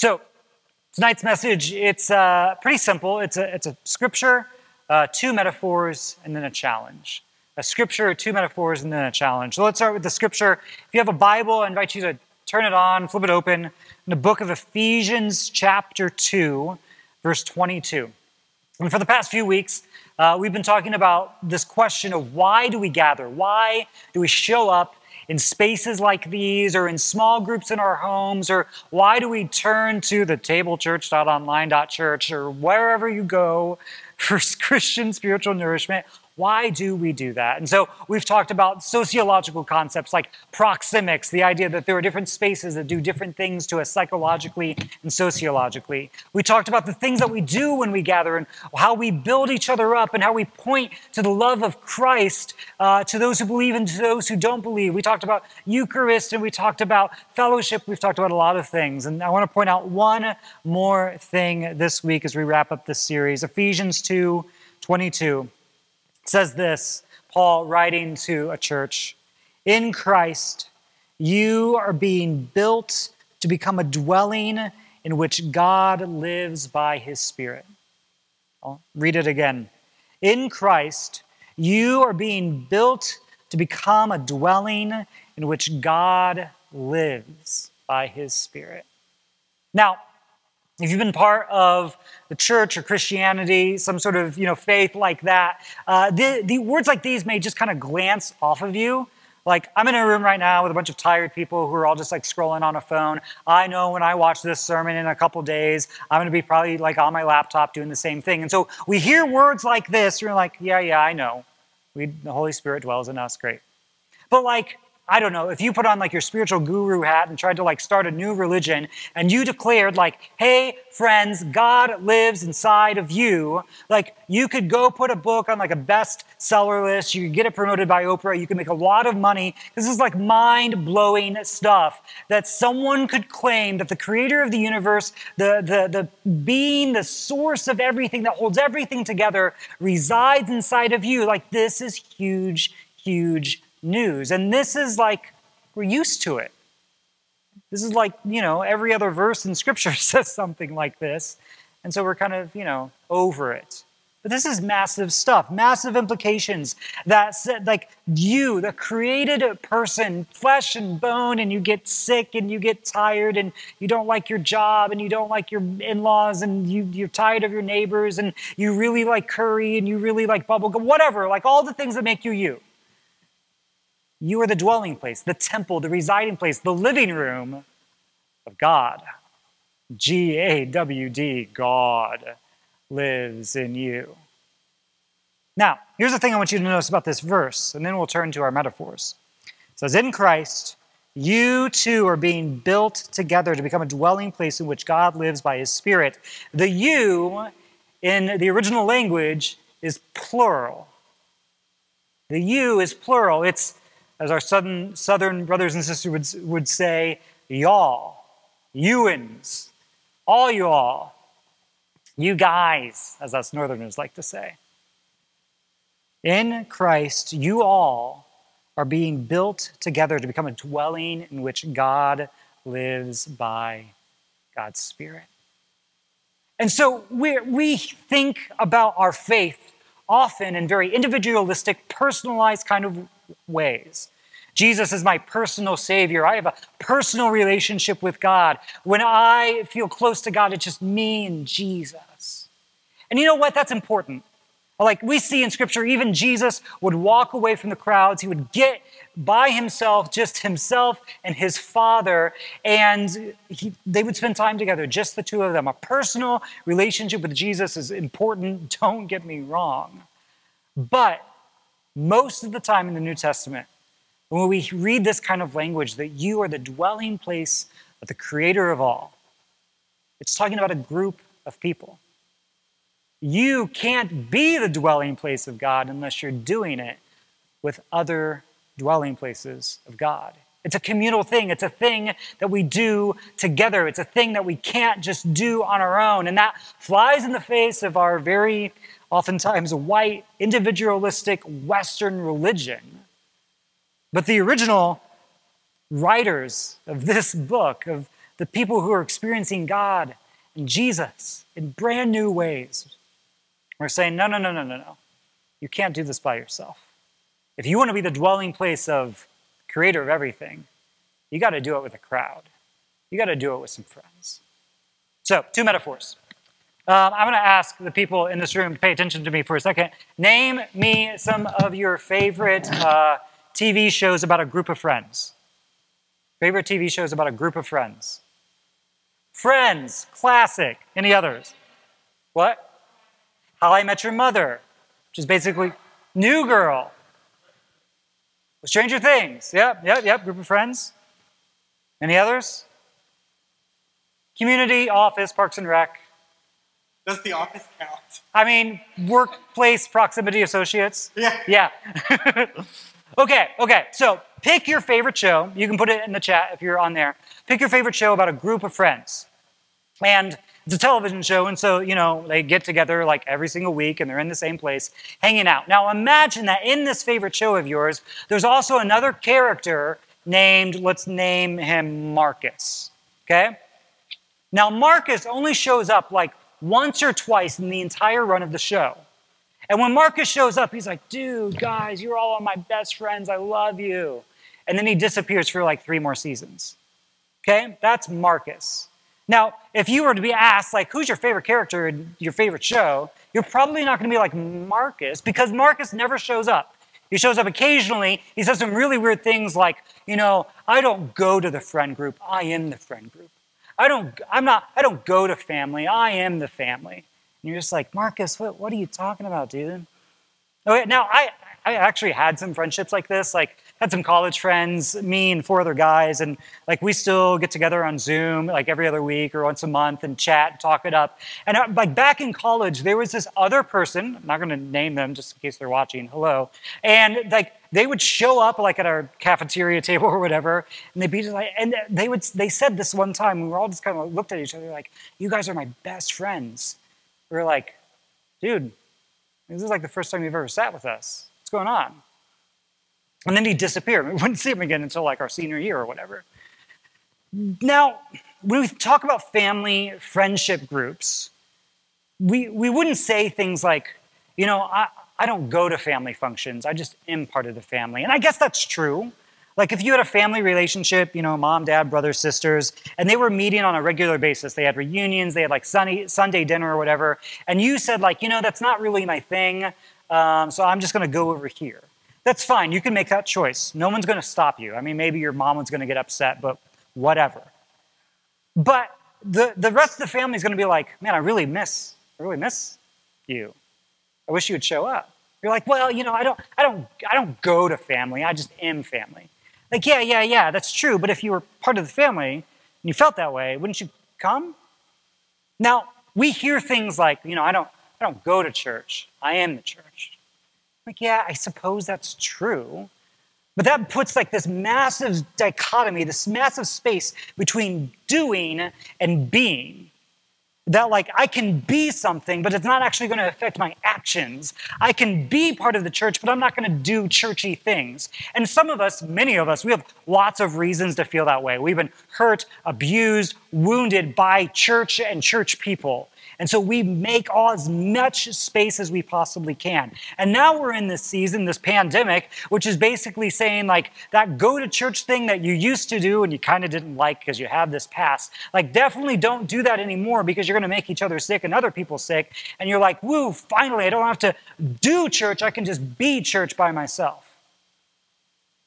So, tonight's message, it's uh, pretty simple. It's a, it's a scripture, uh, two metaphors, and then a challenge. A scripture, two metaphors, and then a challenge. So let's start with the scripture. If you have a Bible, I invite you to turn it on, flip it open in the book of Ephesians, chapter 2, verse 22. And for the past few weeks, uh, we've been talking about this question of why do we gather? Why do we show up in spaces like these or in small groups in our homes? Or why do we turn to the tablechurch.online.church or wherever you go for Christian spiritual nourishment? Why do we do that? And so we've talked about sociological concepts like proxemics, the idea that there are different spaces that do different things to us psychologically and sociologically. We talked about the things that we do when we gather and how we build each other up and how we point to the love of Christ uh, to those who believe and to those who don't believe. We talked about Eucharist and we talked about fellowship. We've talked about a lot of things. And I want to point out one more thing this week as we wrap up this series Ephesians 2 22 says this Paul writing to a church In Christ, you are being built to become a dwelling in which God lives by his Spirit. I'll read it again. In Christ, you are being built to become a dwelling in which God lives by his Spirit. Now, if you've been part of the church or Christianity, some sort of you know faith like that, uh, the, the words like these may just kind of glance off of you. Like I'm in a room right now with a bunch of tired people who are all just like scrolling on a phone. I know when I watch this sermon in a couple days, I'm going to be probably like on my laptop doing the same thing. And so we hear words like this, and we're like, yeah, yeah, I know. We, the Holy Spirit dwells in us, great. But like I don't know, if you put on like your spiritual guru hat and tried to like start a new religion and you declared like, hey, friends, God lives inside of you, like you could go put a book on like a bestseller list, you could get it promoted by Oprah, you could make a lot of money. This is like mind blowing stuff that someone could claim that the creator of the universe, the, the, the being, the source of everything that holds everything together resides inside of you. Like this is huge, huge news. And this is like, we're used to it. This is like, you know, every other verse in Scripture says something like this. And so we're kind of, you know, over it. But this is massive stuff, massive implications that said, like you, the created person, flesh and bone, and you get sick and you get tired and you don't like your job and you don't like your in laws and you, you're tired of your neighbors and you really like curry and you really like bubblegum, whatever, like all the things that make you you. You are the dwelling place, the temple, the residing place, the living room of God. G A W D, God lives in you. Now, here's the thing I want you to notice about this verse, and then we'll turn to our metaphors. It says, In Christ, you too are being built together to become a dwelling place in which God lives by his Spirit. The you in the original language is plural. The you is plural. It's as our southern, southern brothers and sisters would, would say, y'all, youins, all you all, you guys, as us northerners like to say. In Christ, you all are being built together to become a dwelling in which God lives by God's Spirit. And so we, we think about our faith often in very individualistic, personalized kind of ways. Jesus is my personal Savior. I have a personal relationship with God. When I feel close to God, it's just me and Jesus. And you know what? That's important. Like we see in Scripture, even Jesus would walk away from the crowds. He would get by himself, just himself and his Father, and he, they would spend time together, just the two of them. A personal relationship with Jesus is important, don't get me wrong. But most of the time in the New Testament, when we read this kind of language, that you are the dwelling place of the creator of all, it's talking about a group of people. You can't be the dwelling place of God unless you're doing it with other dwelling places of God. It's a communal thing. It's a thing that we do together. It's a thing that we can't just do on our own. And that flies in the face of our very oftentimes white, individualistic Western religion. But the original writers of this book, of the people who are experiencing God and Jesus in brand new ways. We're saying, no, no, no, no, no, no. You can't do this by yourself. If you want to be the dwelling place of creator of everything, you got to do it with a crowd. You got to do it with some friends. So, two metaphors. Um, I'm going to ask the people in this room to pay attention to me for a second. Name me some of your favorite uh, TV shows about a group of friends. Favorite TV shows about a group of friends. Friends, classic. Any others? What? How I Met Your Mother, which is basically New Girl. Stranger Things. Yep, yep, yep. Group of friends. Any others? Community, office, parks and rec. Does the office count? I mean, workplace proximity associates. Yeah. Yeah. okay, okay. So pick your favorite show. You can put it in the chat if you're on there. Pick your favorite show about a group of friends. And it's a television show, and so, you know, they get together like every single week and they're in the same place hanging out. Now, imagine that in this favorite show of yours, there's also another character named, let's name him Marcus. Okay? Now, Marcus only shows up like once or twice in the entire run of the show. And when Marcus shows up, he's like, dude, guys, you're all my best friends. I love you. And then he disappears for like three more seasons. Okay? That's Marcus. Now, if you were to be asked, like, who's your favorite character in your favorite show, you're probably not going to be like Marcus because Marcus never shows up. He shows up occasionally. He says some really weird things like, you know, I don't go to the friend group. I am the friend group. I don't, I'm not, I don't go to family. I am the family. And you're just like, Marcus, what, what are you talking about, dude? Oh, okay, now I, I actually had some friendships like this. Like had some college friends, me and four other guys, and like we still get together on Zoom like every other week or once a month and chat, and talk it up. And uh, like back in college, there was this other person. I'm not to name them just in case they're watching. Hello, and like they would show up like at our cafeteria table or whatever, and they'd be just like, and they would they said this one time. We were all just kind of looked at each other like, "You guys are my best friends." We were like, "Dude, this is like the first time you've ever sat with us. What's going on?" And then he disappeared. We wouldn't see him again until like our senior year or whatever. Now, when we talk about family friendship groups, we, we wouldn't say things like, you know, I, I don't go to family functions, I just am part of the family. And I guess that's true. Like if you had a family relationship, you know, mom, dad, brothers, sisters, and they were meeting on a regular basis, they had reunions, they had like Sunday, Sunday dinner or whatever, and you said like, you know, that's not really my thing, um, so I'm just going to go over here. That's fine. You can make that choice. No one's going to stop you. I mean, maybe your mom was going to get upset, but whatever. But the, the rest of the family is going to be like, man, I really miss, I really miss you. I wish you would show up. You're like, well, you know, I don't, I don't, I don't go to family. I just am family. Like, yeah, yeah, yeah, that's true. But if you were part of the family and you felt that way, wouldn't you come? Now, we hear things like, you know, I don't, I don't go to church. I am the church. Like, yeah, I suppose that's true. But that puts like this massive dichotomy, this massive space between doing and being. That like I can be something, but it's not actually going to affect my actions. I can be part of the church, but I'm not going to do churchy things. And some of us, many of us, we have lots of reasons to feel that way. We've been hurt, abused, wounded by church and church people. And so we make all as much space as we possibly can. And now we're in this season, this pandemic, which is basically saying like that go to church thing that you used to do and you kind of didn't like because you have this past. Like definitely don't do that anymore because you're going to make each other sick and other people sick. And you're like, woo, finally, I don't have to do church. I can just be church by myself.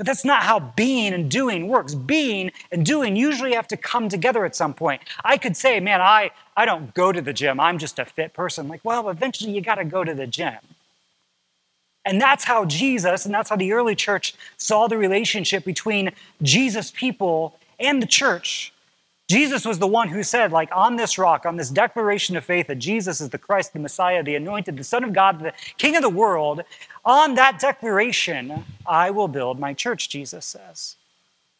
But that's not how being and doing works. Being and doing usually have to come together at some point. I could say, man, I, I don't go to the gym. I'm just a fit person. Like, well, eventually you got to go to the gym. And that's how Jesus and that's how the early church saw the relationship between Jesus' people and the church. Jesus was the one who said, like, on this rock, on this declaration of faith that Jesus is the Christ, the Messiah, the anointed, the Son of God, the King of the world, on that declaration, I will build my church, Jesus says.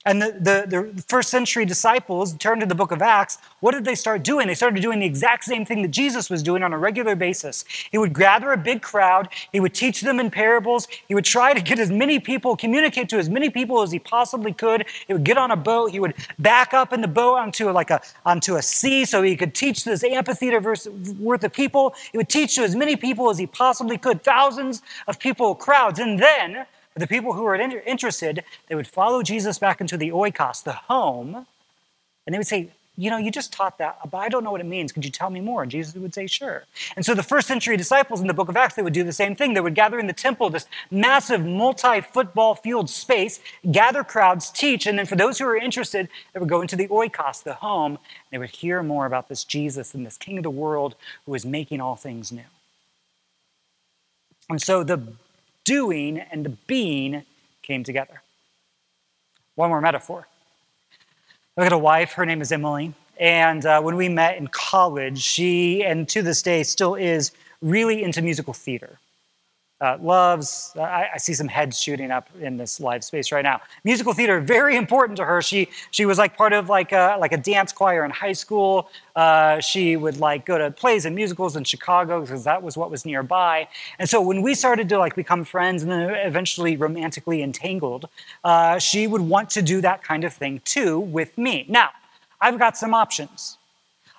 And the, the, the, first century disciples turned to the book of Acts. What did they start doing? They started doing the exact same thing that Jesus was doing on a regular basis. He would gather a big crowd, he would teach them in parables, he would try to get as many people, communicate to as many people as he possibly could. He would get on a boat, he would back up in the boat onto like a, onto a sea so he could teach this amphitheater worth of people. He would teach to as many people as he possibly could, thousands of people, crowds. And then the people who were interested, they would follow Jesus back into the oikos, the home, and they would say, you know, you just taught that, but I don't know what it means. Could you tell me more? And Jesus would say, sure. And so the first century disciples in the book of Acts, they would do the same thing. They would gather in the temple, this massive multi football field space, gather crowds, teach, and then for those who were interested, they would go into the oikos, the home, and they would hear more about this Jesus and this king of the world who is making all things new. And so the doing and the being came together. One more metaphor. I got a wife, her name is Emily, and uh, when we met in college, she, and to this day still is, really into musical theater uh, loves. Uh, I, I, see some heads shooting up in this live space right now. Musical theater very important to her. She she was like part of like a, like a dance choir in high school. Uh, she would like go to plays and musicals in Chicago because that was what was nearby. And so when we started to like become friends and then eventually romantically entangled, uh, she would want to do that kind of thing too with me. Now I've got some options.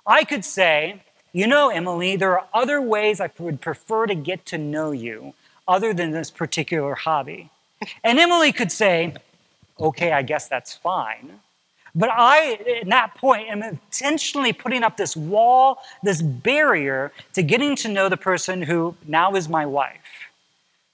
I could say. You know, Emily, there are other ways I would prefer to get to know you other than this particular hobby. And Emily could say, okay, I guess that's fine. But I, at that point, am intentionally putting up this wall, this barrier to getting to know the person who now is my wife.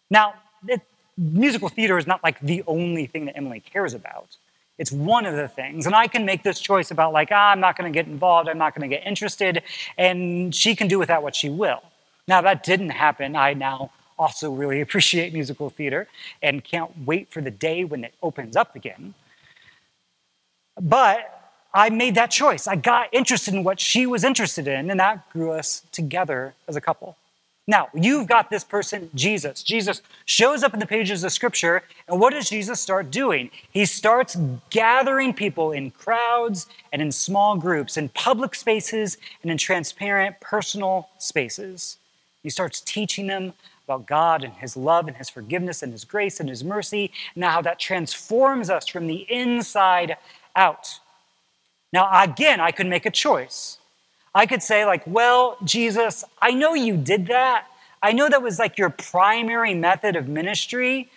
Now, it, musical theater is not like the only thing that Emily cares about. It's one of the things. And I can make this choice about, like, ah, I'm not going to get involved, I'm not going to get interested, and she can do with that what she will. Now, that didn't happen. I now also really appreciate musical theater and can't wait for the day when it opens up again. But I made that choice. I got interested in what she was interested in, and that grew us together as a couple. Now, you've got this person, Jesus. Jesus shows up in the pages of Scripture, and what does Jesus start doing? He starts gathering people in crowds and in small groups, in public spaces and in transparent personal spaces. He starts teaching them about God and His love and His forgiveness and His grace and His mercy, and how that transforms us from the inside out. Now, again, I could make a choice. I could say, like, well, Jesus, I know you did that. I know that was like your primary method of ministry,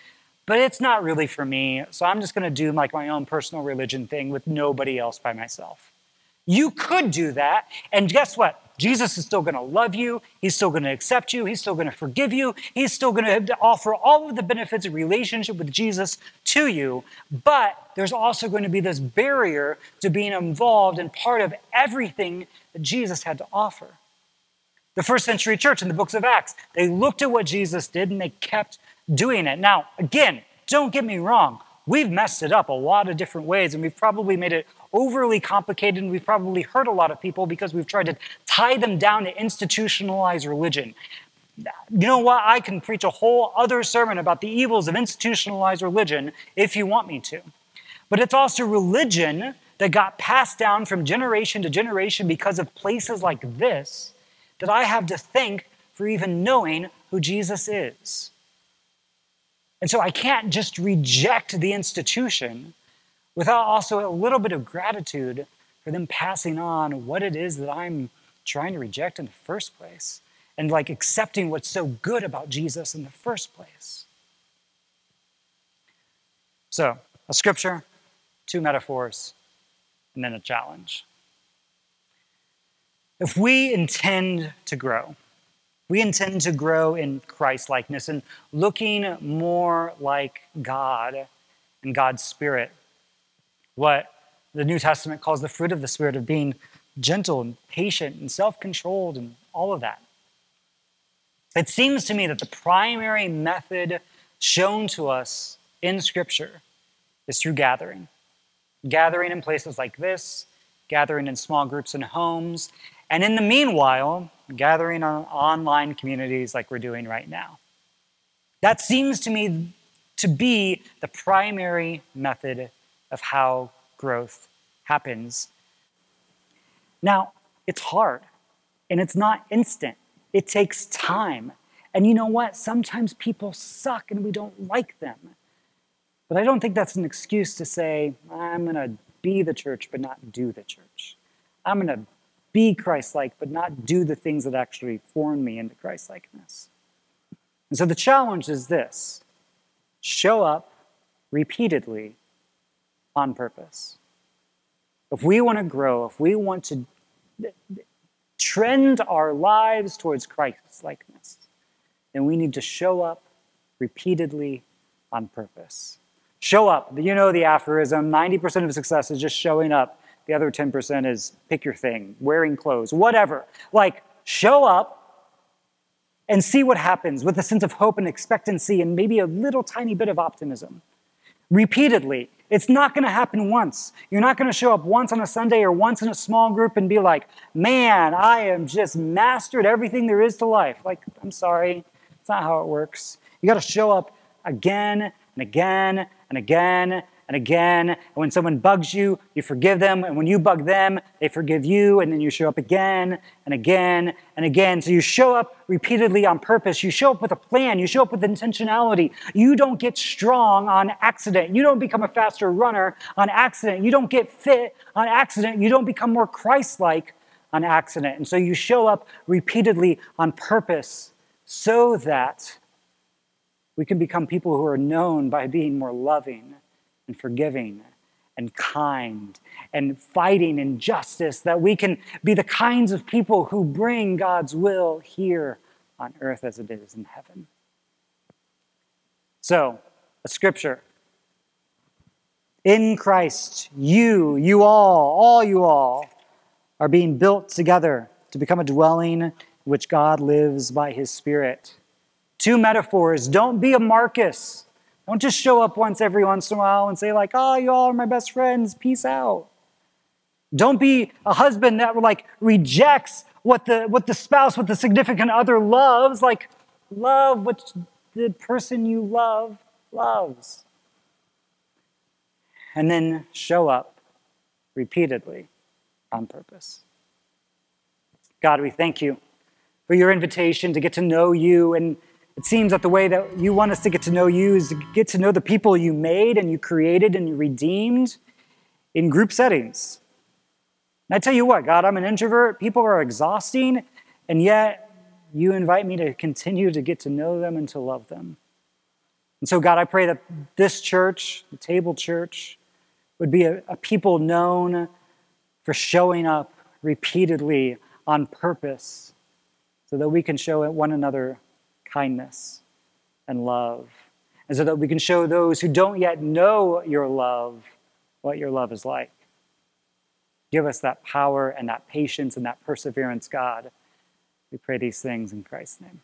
but it's not really for me. So I'm just going to do like my own personal religion thing with nobody else by myself. You could do that. And guess what? Jesus is still going to love you. He's still going to accept you. He's still going to forgive you. He's still going to offer all of the benefits of relationship with Jesus to you. But there's also going to be this barrier to being involved and part of everything that Jesus had to offer. The first century church in the books of Acts, they looked at what Jesus did and they kept doing it. Now, again, don't get me wrong. We've messed it up a lot of different ways, and we've probably made it overly complicated, and we've probably hurt a lot of people because we've tried to tie them down to institutionalized religion. You know what? I can preach a whole other sermon about the evils of institutionalized religion if you want me to. But it's also religion that got passed down from generation to generation because of places like this that I have to thank for even knowing who Jesus is. And so I can't just reject the institution without also a little bit of gratitude for them passing on what it is that I'm trying to reject in the first place and like accepting what's so good about Jesus in the first place. So, a scripture, two metaphors, and then a challenge. If we intend to grow, we intend to grow in Christ likeness and looking more like God and God's Spirit what the New Testament calls the fruit of the Spirit of being gentle and patient and self controlled and all of that. It seems to me that the primary method shown to us in Scripture is through gathering. Gathering in places like this, gathering in small groups and homes, and in the meanwhile, gathering on online communities like we're doing right now. That seems to me to be the primary method of how growth happens. Now, it's hard and it's not instant, it takes time. And you know what? Sometimes people suck and we don't like them. But I don't think that's an excuse to say, I'm going to be the church but not do the church. I'm going to be Christ like but not do the things that actually form me into Christ likeness. And so the challenge is this show up repeatedly on purpose. If we want to grow, if we want to trend our lives towards Christ likeness, then we need to show up repeatedly on purpose. Show up. You know the aphorism 90% of success is just showing up. The other 10% is pick your thing, wearing clothes, whatever. Like, show up and see what happens with a sense of hope and expectancy and maybe a little tiny bit of optimism. Repeatedly. It's not going to happen once. You're not going to show up once on a Sunday or once in a small group and be like, man, I am just mastered everything there is to life. Like, I'm sorry, it's not how it works. You got to show up again and again and again and again. And when someone bugs you, you forgive them. And when you bug them, they forgive you. And then you show up again and again and again. So you show up repeatedly on purpose. You show up with a plan. You show up with intentionality. You don't get strong on accident. You don't become a faster runner on accident. You don't get fit on accident. You don't become more Christ like on accident. And so you show up repeatedly on purpose so that we can become people who are known by being more loving and forgiving and kind and fighting injustice, that we can be the kinds of people who bring God's will here on earth as it is in heaven. So, a scripture. In Christ, you, you all, all you all, are being built together to become a dwelling in which God lives by his Spirit. Two metaphors. Don't be a Marcus. Don't just show up once every once in a while and say, like, ah, oh, you all are my best friends, peace out. Don't be a husband that like rejects what the what the spouse, what the significant other loves. Like, love what the person you love loves. And then show up repeatedly on purpose. God, we thank you for your invitation to get to know you and it seems that the way that you want us to get to know you is to get to know the people you made and you created and you redeemed in group settings. And I tell you what, God, I'm an introvert. People are exhausting, and yet you invite me to continue to get to know them and to love them. And so, God, I pray that this church, the table church, would be a, a people known for showing up repeatedly on purpose so that we can show one another kindness and love. And so that we can show those who don't yet know your love what your love is like. Give us that power and that patience and that perseverance, God. We pray these things in Christ's name.